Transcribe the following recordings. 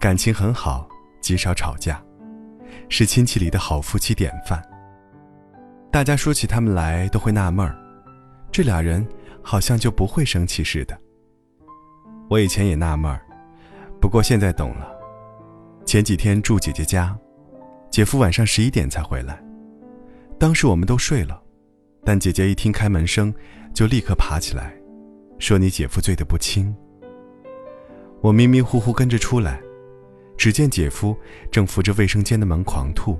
感情很好，极少吵架，是亲戚里的好夫妻典范。大家说起他们来都会纳闷儿，这俩人好像就不会生气似的。我以前也纳闷儿，不过现在懂了。前几天住姐姐家，姐夫晚上十一点才回来，当时我们都睡了，但姐姐一听开门声，就立刻爬起来。说你姐夫醉得不轻。我迷迷糊糊跟着出来，只见姐夫正扶着卫生间的门狂吐。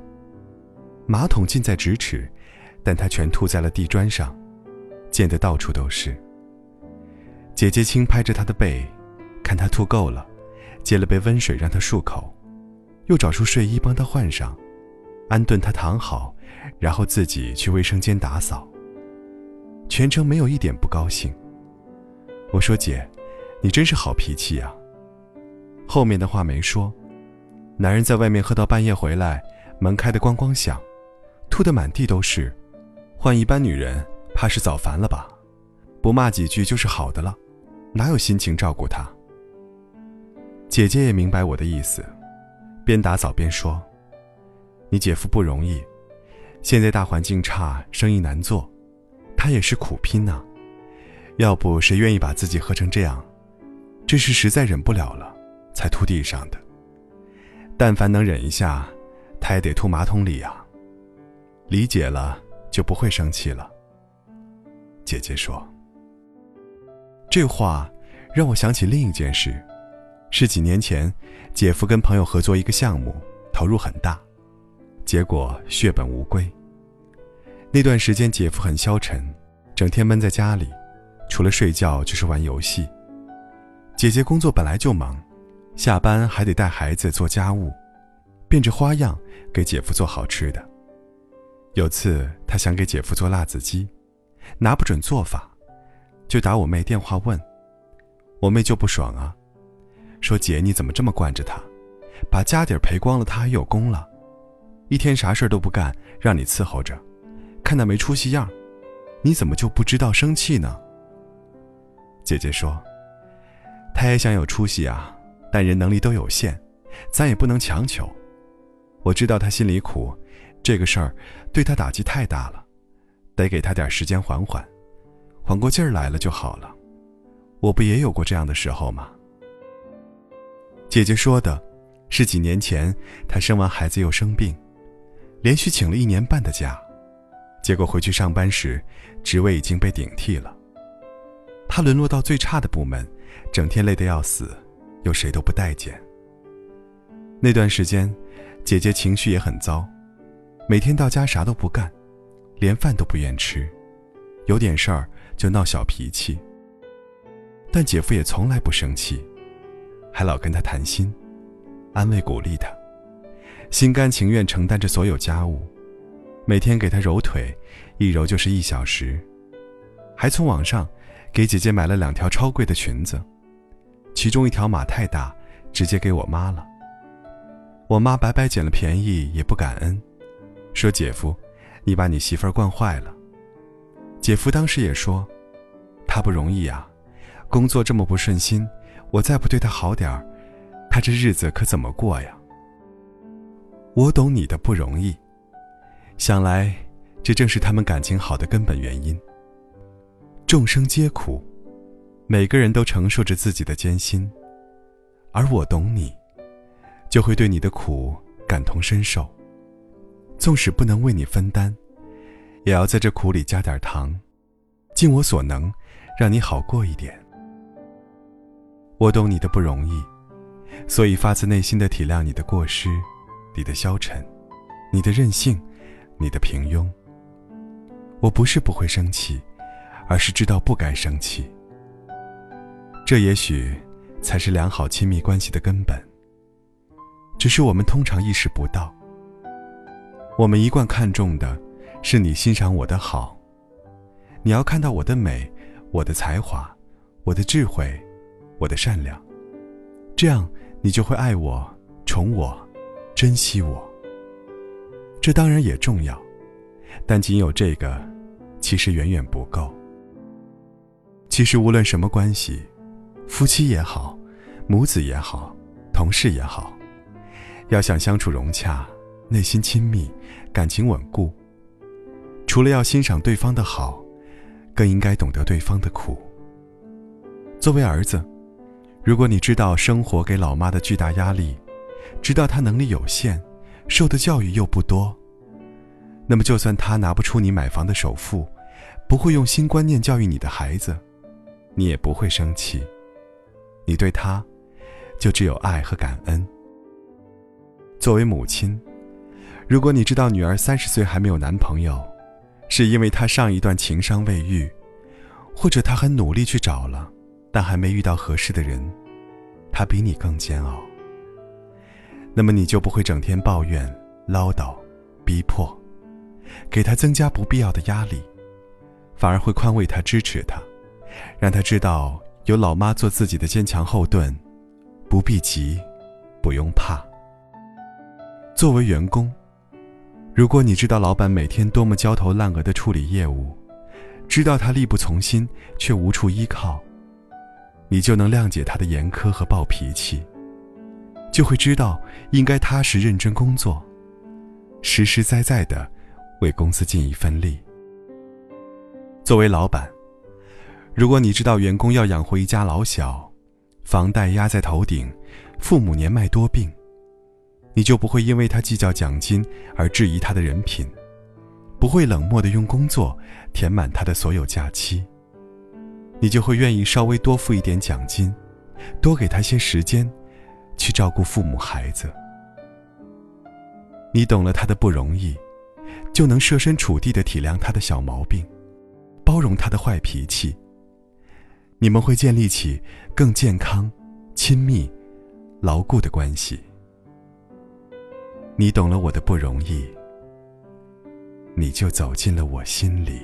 马桶近在咫尺，但他全吐在了地砖上，溅得到处都是。姐姐轻拍着他的背，看他吐够了，接了杯温水让他漱口，又找出睡衣帮他换上，安顿他躺好，然后自己去卫生间打扫。全程没有一点不高兴。我说：“姐，你真是好脾气呀。”后面的话没说。男人在外面喝到半夜回来，门开得咣咣响，吐得满地都是。换一般女人，怕是早烦了吧？不骂几句就是好的了，哪有心情照顾他？姐姐也明白我的意思，边打扫边说：“你姐夫不容易，现在大环境差，生意难做，他也是苦拼呐。”要不谁愿意把自己喝成这样？这是实在忍不了了，才吐地上的。但凡能忍一下，他也得吐马桶里啊。理解了就不会生气了。姐姐说。这话让我想起另一件事，是几年前，姐夫跟朋友合作一个项目，投入很大，结果血本无归。那段时间，姐夫很消沉，整天闷在家里。除了睡觉就是玩游戏。姐姐工作本来就忙，下班还得带孩子做家务，变着花样给姐夫做好吃的。有次她想给姐夫做辣子鸡，拿不准做法，就打我妹电话问。我妹就不爽啊，说姐你怎么这么惯着他，把家底赔光了他还有功了，一天啥事都不干让你伺候着，看他没出息样，你怎么就不知道生气呢？姐姐说：“他也想有出息啊，但人能力都有限，咱也不能强求。我知道他心里苦，这个事儿对他打击太大了，得给他点时间缓缓，缓过劲儿来了就好了。我不也有过这样的时候吗？”姐姐说的，是几年前她生完孩子又生病，连续请了一年半的假，结果回去上班时，职位已经被顶替了。她沦落到最差的部门，整天累得要死，又谁都不待见。那段时间，姐姐情绪也很糟，每天到家啥都不干，连饭都不愿吃，有点事儿就闹小脾气。但姐夫也从来不生气，还老跟她谈心，安慰鼓励她，心甘情愿承担着所有家务，每天给她揉腿，一揉就是一小时，还从网上。给姐姐买了两条超贵的裙子，其中一条码太大，直接给我妈了。我妈白白捡了便宜也不感恩，说：“姐夫，你把你媳妇儿惯坏了。”姐夫当时也说：“他不容易呀，工作这么不顺心，我再不对他好点儿，他这日子可怎么过呀？”我懂你的不容易，想来这正是他们感情好的根本原因。众生皆苦，每个人都承受着自己的艰辛，而我懂你，就会对你的苦感同身受。纵使不能为你分担，也要在这苦里加点糖，尽我所能，让你好过一点。我懂你的不容易，所以发自内心的体谅你的过失，你的消沉，你的任性，你的平庸。我不是不会生气。而是知道不该生气，这也许才是良好亲密关系的根本。只是我们通常意识不到。我们一贯看重的，是你欣赏我的好。你要看到我的美，我的才华，我的智慧，我的善良，这样你就会爱我、宠我、珍惜我。这当然也重要，但仅有这个，其实远远不够。其实无论什么关系，夫妻也好，母子也好，同事也好，要想相处融洽、内心亲密、感情稳固，除了要欣赏对方的好，更应该懂得对方的苦。作为儿子，如果你知道生活给老妈的巨大压力，知道她能力有限，受的教育又不多，那么就算她拿不出你买房的首付，不会用新观念教育你的孩子。你也不会生气，你对他，就只有爱和感恩。作为母亲，如果你知道女儿三十岁还没有男朋友，是因为她上一段情伤未愈，或者她很努力去找了，但还没遇到合适的人，她比你更煎熬。那么你就不会整天抱怨、唠叨、逼迫，给她增加不必要的压力，反而会宽慰她、支持她。让她知道有老妈做自己的坚强后盾，不必急，不用怕。作为员工，如果你知道老板每天多么焦头烂额的处理业务，知道他力不从心却无处依靠，你就能谅解他的严苛和暴脾气，就会知道应该踏实认真工作，实实在在的为公司尽一份力。作为老板。如果你知道员工要养活一家老小，房贷压在头顶，父母年迈多病，你就不会因为他计较奖金而质疑他的人品，不会冷漠的用工作填满他的所有假期，你就会愿意稍微多付一点奖金，多给他些时间，去照顾父母孩子。你懂了他的不容易，就能设身处地的体谅他的小毛病，包容他的坏脾气。你们会建立起更健康、亲密、牢固的关系。你懂了我的不容易，你就走进了我心里。